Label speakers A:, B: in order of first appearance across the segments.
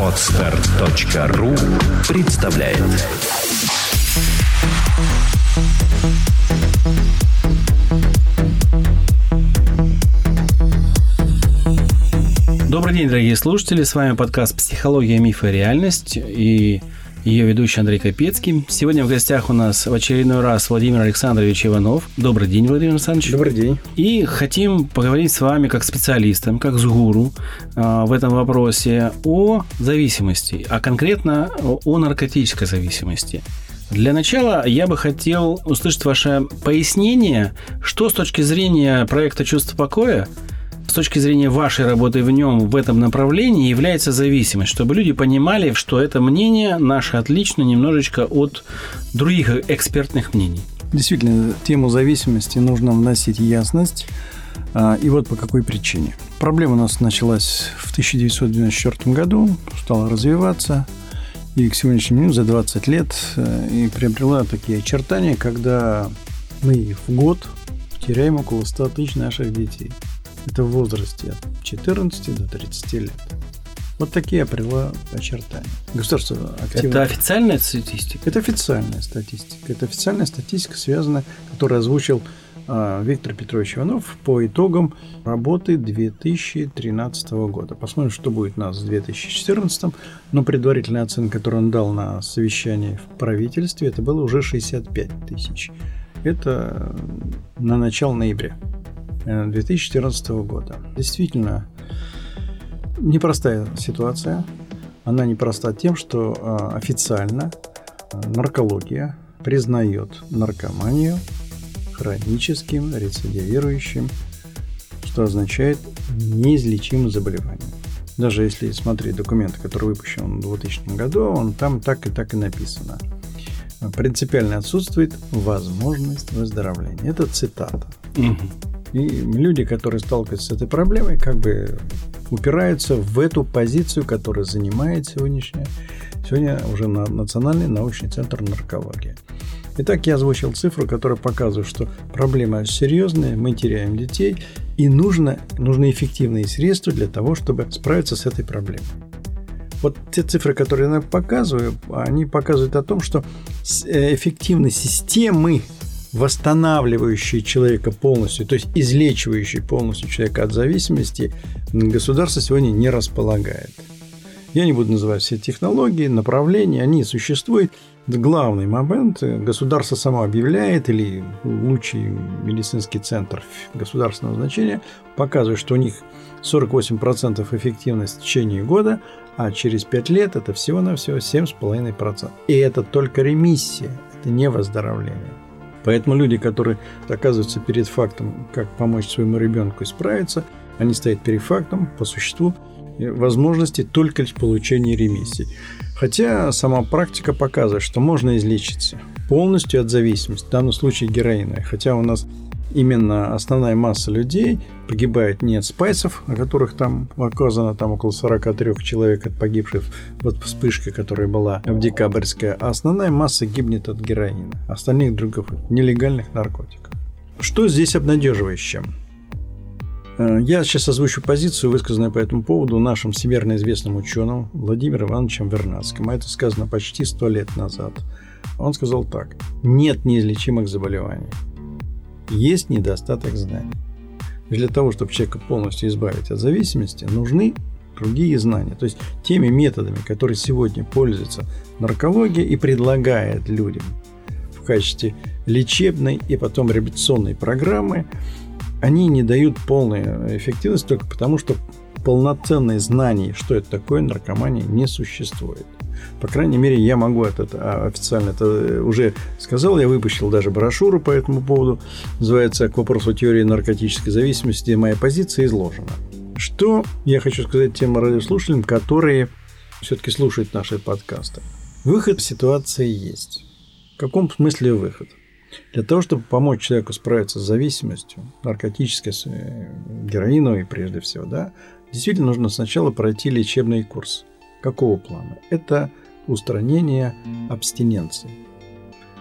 A: Отстар.ру представляет
B: Добрый день, дорогие слушатели. С вами подкаст «Психология, мифы и реальность» и ее ведущий Андрей Капецкий. Сегодня в гостях у нас в очередной раз Владимир Александрович Иванов. Добрый день, Владимир Александрович.
C: Добрый день.
B: И хотим поговорить с вами как специалистом, как с гуру э, в этом вопросе о зависимости, а конкретно о наркотической зависимости. Для начала я бы хотел услышать ваше пояснение, что с точки зрения проекта «Чувство покоя» точки зрения вашей работы в нем в этом направлении является зависимость, чтобы люди понимали, что это мнение наше отлично немножечко от других экспертных мнений.
C: Действительно, тему зависимости нужно вносить ясность. А, и вот по какой причине. Проблема у нас началась в 1994 году, стала развиваться, и к сегодняшнему дню за 20 лет э, и приобрела такие очертания, когда мы в год теряем около 100 тысяч наших детей – это в возрасте от 14 до 30 лет. Вот такие апрела очертания.
B: Государство активно... Это официальная статистика?
C: Это официальная статистика. Это официальная статистика, связанная, которую озвучил а, Виктор Петрович Иванов по итогам работы 2013 года. Посмотрим, что будет у нас в 2014. Но предварительная оценка, которую он дал на совещании в правительстве, это было уже 65 тысяч. Это на начало ноября. 2014 года. Действительно, непростая ситуация. Она непроста тем, что а, официально а, наркология признает наркоманию хроническим, рецидивирующим, что означает неизлечимым заболеванием. Даже если смотреть документы, который выпущен в 2000 году, он там так и так и написано. Принципиально отсутствует возможность выздоровления. Это цитата. Угу. И люди, которые сталкиваются с этой проблемой, как бы упираются в эту позицию, которую занимает сегодняшняя, сегодня уже на Национальный научный центр наркологии. Итак, я озвучил цифру, которая показывает, что проблема серьезная, мы теряем детей, и нужно, нужны эффективные средства для того, чтобы справиться с этой проблемой. Вот те цифры, которые я показываю, они показывают о том, что э, эффективность системы восстанавливающие человека полностью, то есть излечивающие полностью человека от зависимости, государство сегодня не располагает. Я не буду называть все технологии, направления, они существуют. Главный момент – государство само объявляет, или лучший медицинский центр государственного значения показывает, что у них 48% эффективность в течение года, а через 5 лет это всего-навсего 7,5%. И это только ремиссия, это не выздоровление. Поэтому люди, которые оказываются перед фактом, как помочь своему ребенку исправиться, они стоят перед фактом, по существу, возможности только лишь получения ремиссии. Хотя сама практика показывает, что можно излечиться полностью от зависимости, в данном случае героиновой. Хотя у нас именно основная масса людей погибает не от спайсов, о которых там оказано там около 43 человек от погибших вот вспышка, которая была в декабрьская, а основная масса гибнет от героина, остальных других нелегальных наркотиков. Что здесь обнадеживающее? Э, я сейчас озвучу позицию, высказанную по этому поводу нашим всемирно известным ученым Владимиром Ивановичем Вернадским. А это сказано почти сто лет назад. Он сказал так. Нет неизлечимых заболеваний есть недостаток знаний. Для того, чтобы человека полностью избавить от зависимости, нужны другие знания. То есть теми методами, которые сегодня пользуется наркология и предлагает людям в качестве лечебной и потом реабилитационной программы, они не дают полной эффективности только потому, что полноценные знания, что это такое наркомания, не существует. По крайней мере, я могу это а, официально это уже сказал. Я выпустил даже брошюру по этому поводу. Называется «К вопросу теории наркотической зависимости, моя позиция изложена». Что я хочу сказать тем радиослушателям, которые все-таки слушают наши подкасты. Выход в ситуации есть. В каком смысле выход? Для того, чтобы помочь человеку справиться с зависимостью, наркотической, э, героиновой прежде всего, да, действительно нужно сначала пройти лечебный курс. Какого плана? Это устранение абстиненции.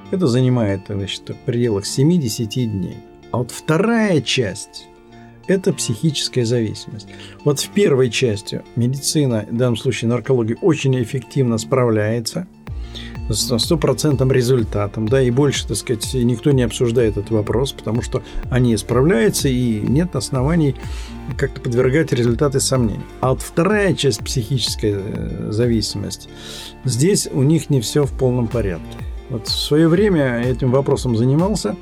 C: Это занимает значит, в пределах 7-10 дней. А вот вторая часть это психическая зависимость. Вот в первой части медицина, в данном случае наркология, очень эффективно справляется с стопроцентным результатом, да, и больше, так сказать, никто не обсуждает этот вопрос, потому что они справляются, и нет оснований как-то подвергать результаты сомнений. А вот вторая часть психической э, зависимости, здесь у них не все в полном порядке. Вот в свое время этим вопросом занимался,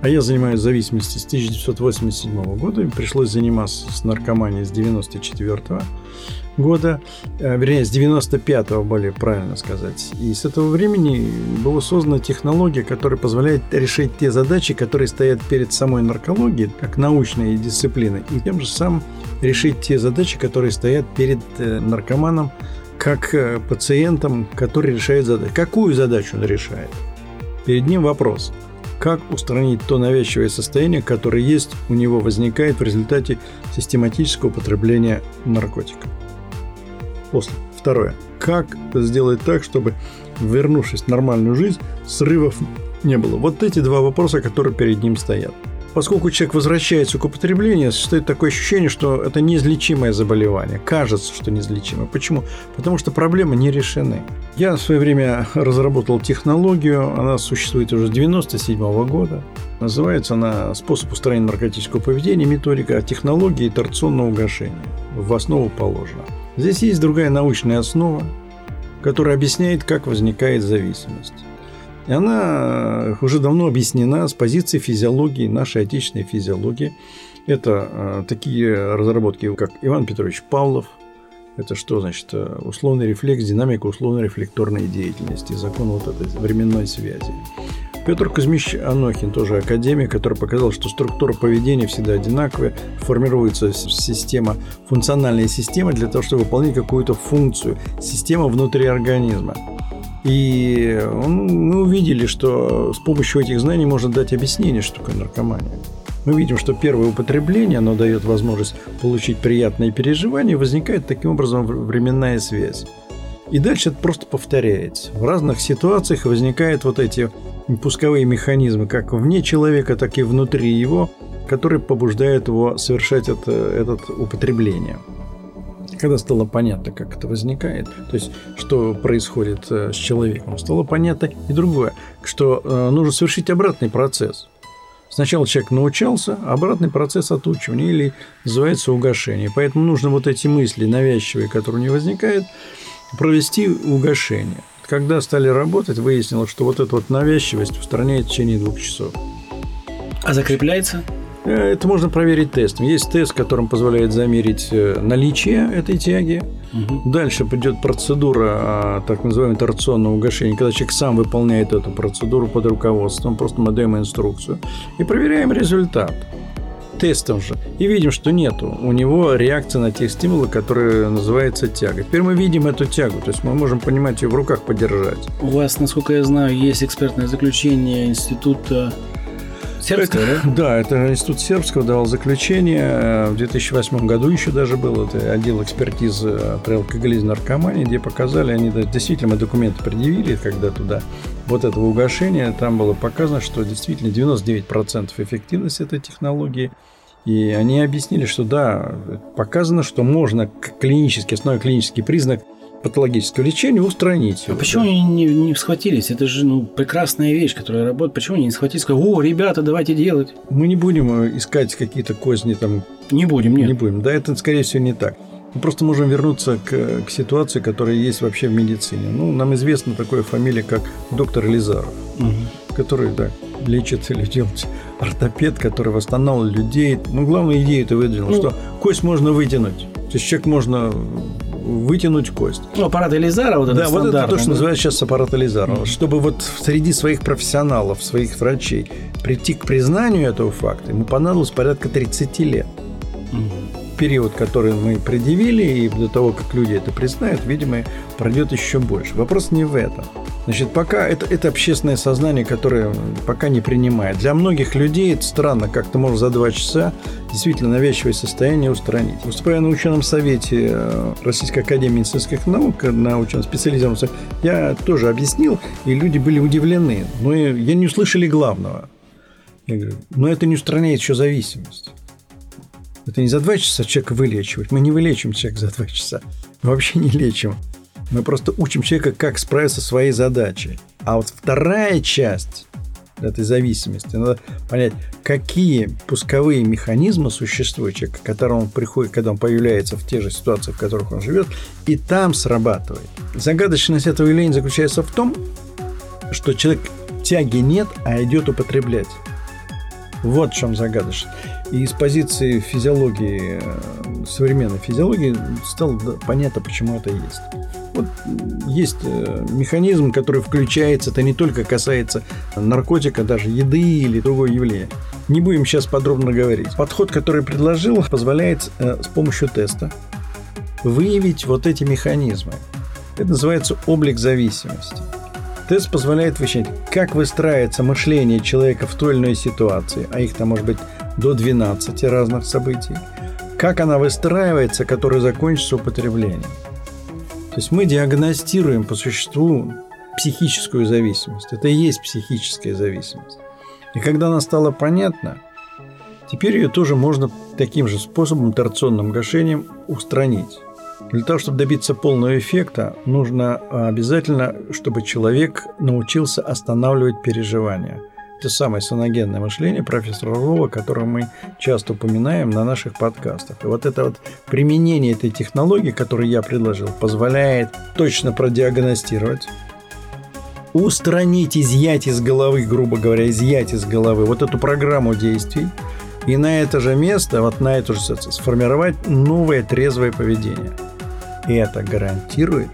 C: а я занимаюсь зависимостью с 1987 года, пришлось заниматься с наркоманией с 1994 года, э, вернее, с 95-го, более правильно сказать. И с этого времени была создана технология, которая позволяет решить те задачи, которые стоят перед самой наркологией, как научной дисциплиной, и тем же самым решить те задачи, которые стоят перед э, наркоманом, как э, пациентом, который решает задачу. Какую задачу он решает? Перед ним вопрос. Как устранить то навязчивое состояние, которое есть у него возникает в результате систематического употребления наркотиков? После. Второе. Как сделать так, чтобы, вернувшись в нормальную жизнь, срывов не было? Вот эти два вопроса, которые перед ним стоят поскольку человек возвращается к употреблению, существует такое ощущение, что это неизлечимое заболевание. Кажется, что неизлечимое. Почему? Потому что проблемы не решены. Я в свое время разработал технологию, она существует уже с 1997 года. Называется она «Способ устранения наркотического поведения. Методика технологии торционного угошения». В основу положено. Здесь есть другая научная основа, которая объясняет, как возникает зависимость. И она уже давно объяснена с позиции физиологии, нашей отечественной физиологии. Это э, такие разработки, как Иван Петрович Павлов. Это что значит? Э, условный рефлекс, динамика условно-рефлекторной деятельности, закон вот этой временной связи. Петр Кузьмич Анохин, тоже академик, который показал, что структура поведения всегда одинаковая, формируется система, функциональная система для того, чтобы выполнять какую-то функцию, система внутри организма. И мы увидели, что с помощью этих знаний можно дать объяснение, что такое наркомания. Мы видим, что первое употребление, оно дает возможность получить приятные переживания, возникает таким образом временная связь. И дальше это просто повторяется. В разных ситуациях возникают вот эти пусковые механизмы, как вне человека, так и внутри его, которые побуждают его совершать это, это употребление когда стало понятно, как это возникает, то есть что происходит э, с человеком, стало понятно и другое, что э, нужно совершить обратный процесс. Сначала человек научался, обратный процесс отучивания или называется угошение. Поэтому нужно вот эти мысли навязчивые, которые у него возникают, провести угошение. Когда стали работать, выяснилось, что вот эта вот навязчивость устраняет в течение двух часов.
B: А закрепляется?
C: Э, это можно проверить тестом. Есть тест, которым позволяет замерить э, наличие этой тяги. Угу. Дальше придет процедура а, так называемого торционного угошения, когда человек сам выполняет эту процедуру под руководством, просто мы даем инструкцию и проверяем результат тестом же. И видим, что нету у него реакции на те стимулы, которые называются тяга. Теперь мы видим эту тягу, то есть мы можем понимать ее в руках подержать.
B: У вас, насколько я знаю, есть экспертное заключение института
C: Сербского, это, да? Да, это Институт Сербского давал заключение. В 2008 году еще даже был это отдел экспертизы при алкоголизме и наркомании, где показали, они действительно мы документы предъявили, когда туда вот этого угошения, там было показано, что действительно 99% эффективность этой технологии. И они объяснили, что да, показано, что можно клинически, основной клинический признак – патологическое лечение устранить.
B: А почему они не, не схватились? Это же ну, прекрасная вещь, которая работает. Почему они не схватились сказали, о, ребята, давайте делать?
C: Мы не будем э, искать какие-то козни там.
B: Не будем, нет.
C: Не будем. Да, это, скорее всего, не так. Мы просто можем вернуться к, к ситуации, которая есть вообще в медицине. Ну, нам известна такая фамилия, как доктор Лизаров, угу. который, да, лечит или делает ортопед, который восстанавливает людей. Ну, главная идея это выдвинул, ну, что кость можно вытянуть. То есть человек можно вытянуть кость.
B: Ну, аппарат Элизара, вот это
C: Да, вот это то, что да? называют сейчас аппарат Элизара. Mm-hmm. Чтобы вот среди своих профессионалов, своих врачей прийти к признанию этого факта, ему понадобилось порядка 30 лет. Период, который мы предъявили, и до того, как люди это признают, видимо, пройдет еще больше. Вопрос не в этом. Значит, пока это, это общественное сознание, которое пока не принимает. Для многих людей это странно, как ты можешь за два часа действительно навязчивое состояние устранить. Выступая на ученом совете э, Российской Академии медицинских наук, на ученом специализированном я тоже объяснил, и люди были удивлены. Но я не услышали главного. Я говорю, но это не устраняет еще зависимость. Это не за два часа человека вылечивать. Мы не вылечим человека за два часа. Мы вообще не лечим. Мы просто учим человека, как справиться со своей задачей. А вот вторая часть этой зависимости. Надо понять, какие пусковые механизмы существуют человека, к которому он приходит, когда он появляется в те же ситуации, в которых он живет, и там срабатывает. Загадочность этого явления заключается в том, что человек тяги нет, а идет употреблять. Вот в чем загадочность. И с позиции физиологии, э, современной физиологии, стало понятно, почему это есть. Вот есть э, механизм, который включается, это не только касается наркотика, даже еды или другое явление. Не будем сейчас подробно говорить. Подход, который предложил, позволяет э, с помощью теста выявить вот эти механизмы. Это называется облик зависимости. Тест позволяет выяснить, как выстраивается мышление человека в той или иной ситуации, а их там может быть до 12 разных событий, как она выстраивается, которая закончится употреблением. То есть мы диагностируем по существу психическую зависимость. Это и есть психическая зависимость. И когда она стала понятна, теперь ее тоже можно таким же способом, торционным гашением, устранить. Для того, чтобы добиться полного эффекта, нужно а, обязательно, чтобы человек научился останавливать переживания. Это самое саногенное мышление профессора Рова, которое мы часто упоминаем на наших подкастах. И вот это вот применение этой технологии, которую я предложил, позволяет точно продиагностировать, устранить, изъять из головы, грубо говоря, изъять из головы вот эту программу действий, и на это же место, вот на эту же сформировать новое трезвое поведение. И это гарантирует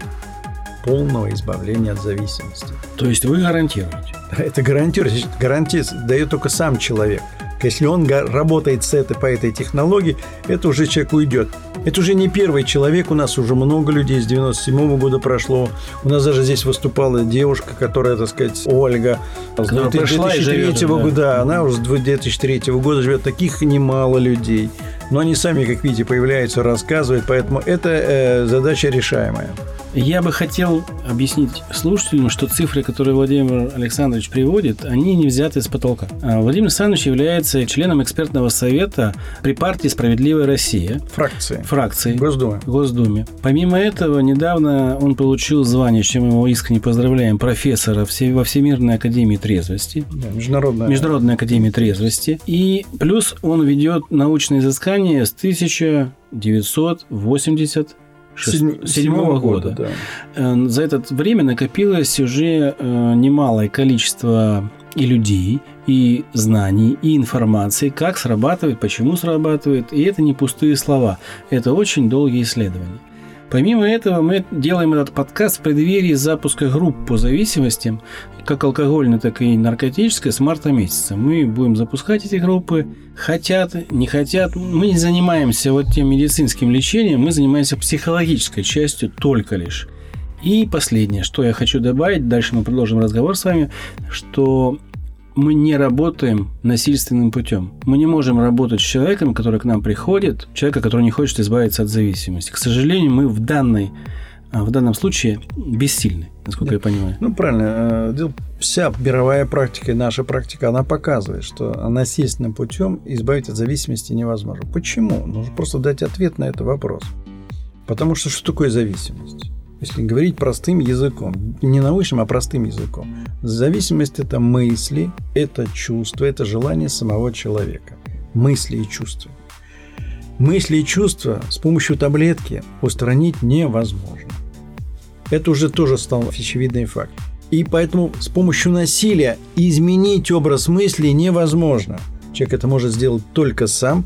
C: полного избавления от зависимости.
B: То есть вы гарантируете?
C: Это гарантирует. Гарантия дает только сам человек. Если он работает с этой, по этой технологии, это уже человек уйдет. Это уже не первый человек, у нас уже много людей, с 97 -го года прошло. У нас даже здесь выступала девушка, которая, так сказать, Ольга, с 2003 года, да. она уже с 2003 года живет. Таких немало людей. Но они сами, как видите, появляются, рассказывают, поэтому это э, задача решаемая.
B: Я бы хотел объяснить слушателям, что цифры, которые Владимир Александрович приводит, они не взяты с потолка. А Владимир Александрович является членом экспертного совета при партии «Справедливая Россия».
C: Фракции.
B: Фракции.
C: Госдуме.
B: Госдуме. Помимо этого, недавно он получил звание, чем мы его искренне поздравляем, профессора во Всемирной Академии трезвости.
C: Да, международная.
B: Международная Академия трезвости. И плюс он ведет научные изыскания с 1980 седьмого года. Да. Э, за это время накопилось уже э, немалое количество и людей, и знаний, и информации, как срабатывает, почему срабатывает. И это не пустые слова. Это очень долгие исследования. Помимо этого, мы делаем этот подкаст в преддверии запуска групп по зависимостям, как алкогольной, так и наркотической, с марта месяца. Мы будем запускать эти группы. Хотят, не хотят. Мы не занимаемся вот тем медицинским лечением, мы занимаемся психологической частью только лишь. И последнее, что я хочу добавить, дальше мы продолжим разговор с вами, что мы не работаем насильственным путем. Мы не можем работать с человеком, который к нам приходит, человека, который не хочет избавиться от зависимости. К сожалению, мы в, данной, в данном случае бессильны, насколько
C: да.
B: я понимаю.
C: Ну, правильно. Э, вся мировая практика и наша практика, она показывает, что насильственным путем избавить от зависимости невозможно. Почему? Нужно просто дать ответ на этот вопрос. Потому что что такое зависимость? если говорить простым языком, не научным, а простым языком. Зависимость – это мысли, это чувства, это желание самого человека. Мысли и чувства. Мысли и чувства с помощью таблетки устранить невозможно. Это уже тоже стал очевидный факт. И поэтому с помощью насилия изменить образ мысли невозможно. Человек это может сделать только сам,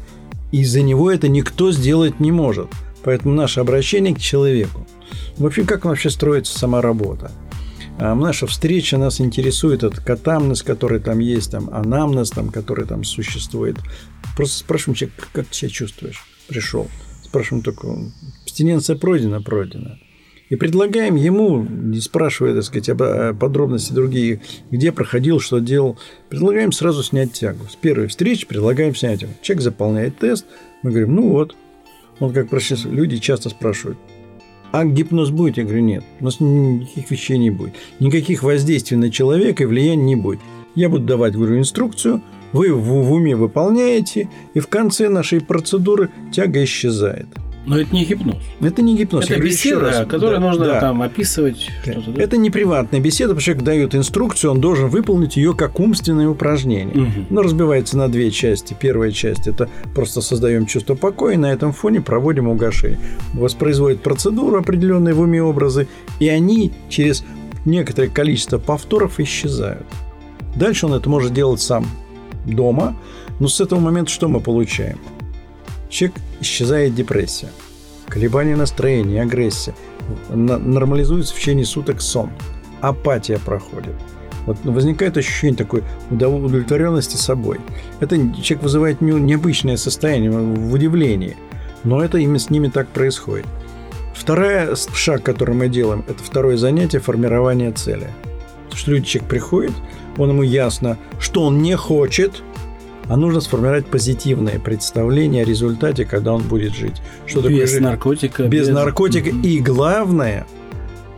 C: и за него это никто сделать не может. Поэтому наше обращение к человеку – в общем, как вообще строится сама работа? А наша встреча нас интересует от катамнез, который там есть, там анамнез, там, который там существует. Просто спрашиваем человека, как ты себя чувствуешь? Пришел. Спрашиваем только, абстиненция пройдена? Пройдена. И предлагаем ему, не спрашивая, так сказать, об подробности другие, где проходил, что делал, предлагаем сразу снять тягу. С первой встречи предлагаем снять его. Человек заполняет тест, мы говорим, ну вот. Он как проще, люди часто спрашивают, а гипноз будет? Я говорю, нет. У нас никаких вещей не будет. Никаких воздействий на человека и влияния не будет. Я буду давать, говорю, инструкцию, вы в уме выполняете, и в конце нашей процедуры тяга исчезает.
B: Но это не гипноз.
C: Это не гипноз.
B: Это
C: Я
B: беседа,
C: раз.
B: которую
C: Да,
B: нужно
C: да.
B: там описывать. что-то, да?
C: Это не приватная беседа, потому что человек дает инструкцию, он должен выполнить ее как умственное упражнение.
B: Мгм.
C: Оно разбивается на две части. Первая часть – это просто создаем чувство покоя, и на этом фоне проводим угошение. Воспроизводит процедуру определенные в уме образы, и они через некоторое количество повторов исчезают. Дальше он это может делать сам дома, но с этого момента что мы получаем? Человек исчезает депрессия, колебания настроения, агрессия, нормализуется в течение суток сон, апатия проходит. Вот возникает ощущение такой удов- удовлетворенности собой. Это человек вызывает не- необычное состояние в удивлении, но это именно с ними так происходит. Второй шаг, который мы делаем, это второе занятие формирование цели. Потому что человек приходит, он ему ясно, что он не хочет, а нужно сформировать позитивное представление о результате, когда он будет жить. Что такое
B: без
C: жить?
B: наркотика.
C: без наркотика.
B: Мгм.
C: И главное,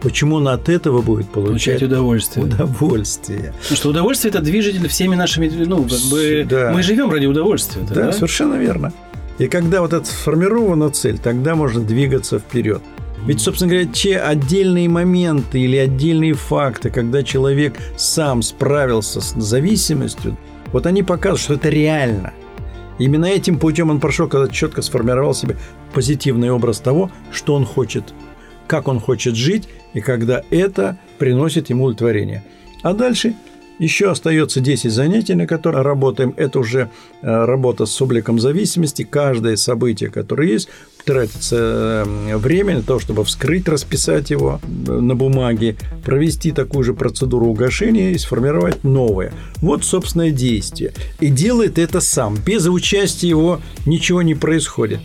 C: почему он от этого будет
B: получать
C: получать
B: удовольствие.
C: удовольствие.
B: Потому что удовольствие это движитель всеми нашими, ну, как бы
C: Да.
B: мы живем ради удовольствия.
C: Да,
B: да?
C: совершенно верно. И когда вот эта сформирована цель, тогда можно двигаться вперед. Ведь, собственно говоря, те отдельные моменты или отдельные факты, когда человек сам справился с зависимостью, вот они показывают, что это реально. Именно этим путем он прошел, когда четко сформировал себе позитивный образ того, что он хочет, как он хочет жить, и когда это приносит ему удовлетворение. А дальше еще остается 10 занятий, на которые работаем. Это уже э, работа с обликом зависимости. Каждое событие, которое есть, тратится э, время для того, чтобы вскрыть, расписать его э, на бумаге, провести такую же процедуру угошения и сформировать новое. Вот, собственное действие. И делает это сам. Без участия его ничего не происходит.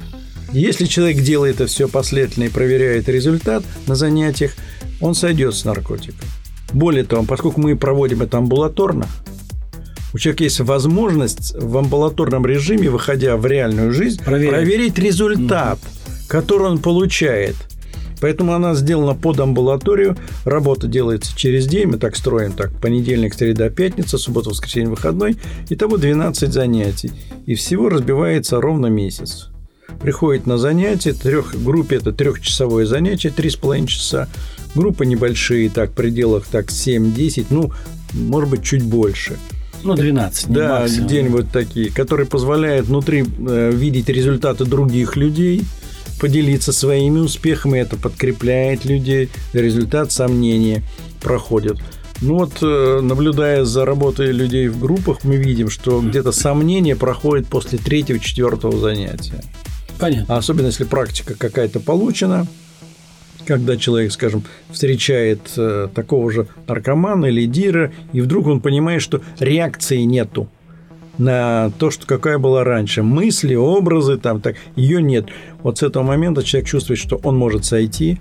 C: Если человек делает это все последовательно и проверяет результат на занятиях, он сойдет с наркотиком. Более того, поскольку мы проводим это амбулаторно, у человека есть возможность в амбулаторном режиме, выходя в реальную жизнь,
B: Проверить.
C: проверить результат, который он получает. Поэтому она сделана под амбулаторию. Работа делается через день. Мы так строим так. Понедельник, среда, пятница, суббота, воскресенье, выходной. Итого 12 занятий. И всего разбивается ровно месяц. Приходит на занятие. Трех, группе это трехчасовое занятие, три с половиной часа. Группы небольшие, так, в пределах так 7-10, ну, может быть, чуть больше.
B: Ну, 12. не
C: Да,
B: максимум.
C: где-нибудь такие, которые позволяют внутри э, видеть результаты других людей, поделиться своими успехами, это подкрепляет людей, результат сомнения проходит. Ну вот, э, наблюдая за работой людей в группах, мы видим, что где-то сомнения проходят после третьего-четвертого занятия.
B: Понятно.
C: А особенно если практика какая-то получена, когда человек, скажем, встречает э, такого же наркомана или дира, и вдруг он понимает, что реакции нету на то, что какая была раньше. Мысли, образы, там так, ее нет. Вот с этого момента человек чувствует, что он может сойти,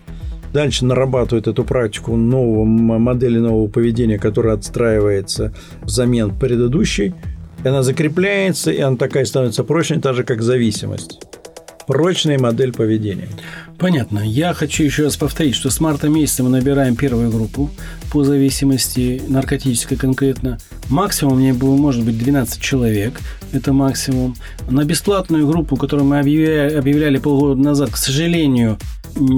C: дальше нарабатывает эту практику нового модели нового поведения, которая отстраивается взамен предыдущей, и она закрепляется, и она такая становится прочной, так же, как зависимость. Прочная модель поведения.
B: Понятно. Я хочу еще раз повторить, что с марта месяца мы набираем первую группу по зависимости наркотической конкретно. Максимум мне было, может быть, 12 человек. Это максимум. На бесплатную группу, которую мы объявляли, объявляли полгода назад, к сожалению,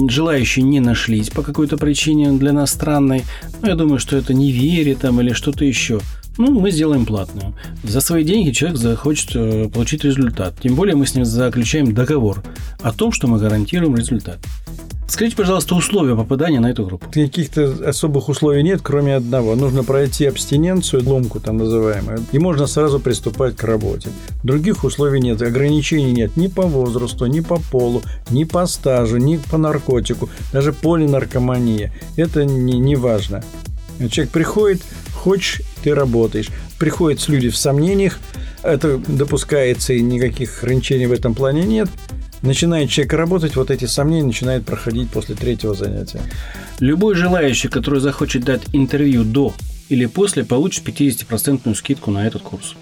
B: желающие не нашлись по какой-то причине для нас странной. Ну, я думаю, что это неверие там или что-то еще. Ну, мы сделаем платную. За свои деньги человек захочет э, получить результат. Тем более мы с ним заключаем договор о том, что мы гарантируем результат. Скажите, пожалуйста, условия попадания на эту группу.
C: Каких-то особых условий нет, кроме одного. Нужно пройти абстиненцию, ломку там называемую, и можно сразу приступать к работе. Других условий нет, ограничений нет ни по возрасту, ни по полу, ни по стажу, ни по наркотику, даже полинаркомания. Это не, не важно. Человек приходит, хочешь, ты работаешь. Приходят люди в сомнениях, это допускается, и никаких ограничений в этом плане нет. Начинает человек работать, вот эти сомнения начинают проходить после третьего занятия.
B: Любой желающий, который захочет дать интервью до или после, получит 50% скидку на этот курс.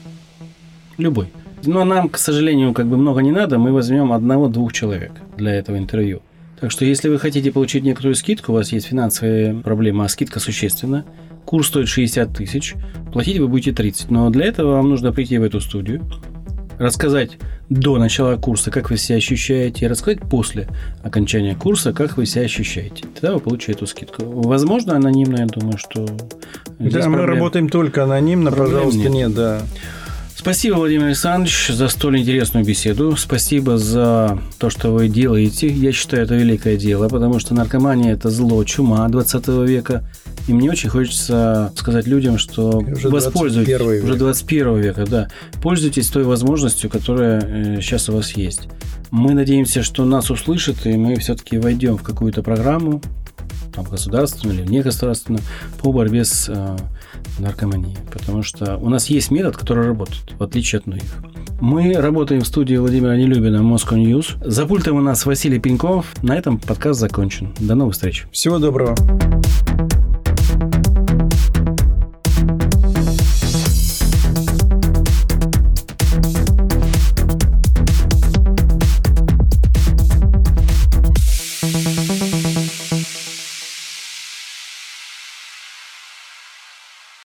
B: Любой. Но нам, к сожалению, как бы много не надо, мы возьмем одного-двух человек для этого интервью. Так что, если вы хотите получить некоторую скидку, у вас есть финансовые проблемы, а скидка существенна, курс стоит 60 тысяч, платить вы будете 30. Но для этого вам нужно прийти в эту студию, рассказать до начала курса, как вы себя ощущаете, и рассказать после окончания курса, как вы себя ощущаете. Тогда вы получите эту скидку. Возможно, анонимно, я думаю, что...
C: Да, мы работаем только анонимно, проблем пожалуйста, нет. нет, да.
B: Спасибо, Владимир Александрович, за столь интересную беседу. Спасибо за то, что вы делаете. Я считаю, это великое дело, потому что наркомания – это зло, чума 20 века. И мне очень хочется сказать людям, что уже воспользуйтесь, век. уже 21 века, да, пользуйтесь той возможностью, которая сейчас э, у вас есть. Мы надеемся, что нас услышат, и мы все-таки войдем в какую-то программу, там, государственную или негосударственную, по борьбе с э, наркоманией. Потому что у нас есть метод, который работает, в отличие от многих. Мы работаем в студии Владимира Нелюбина Moscow News. За пультом у нас Василий Пеньков. На этом подкаст закончен. До новых встреч.
C: Всего доброго.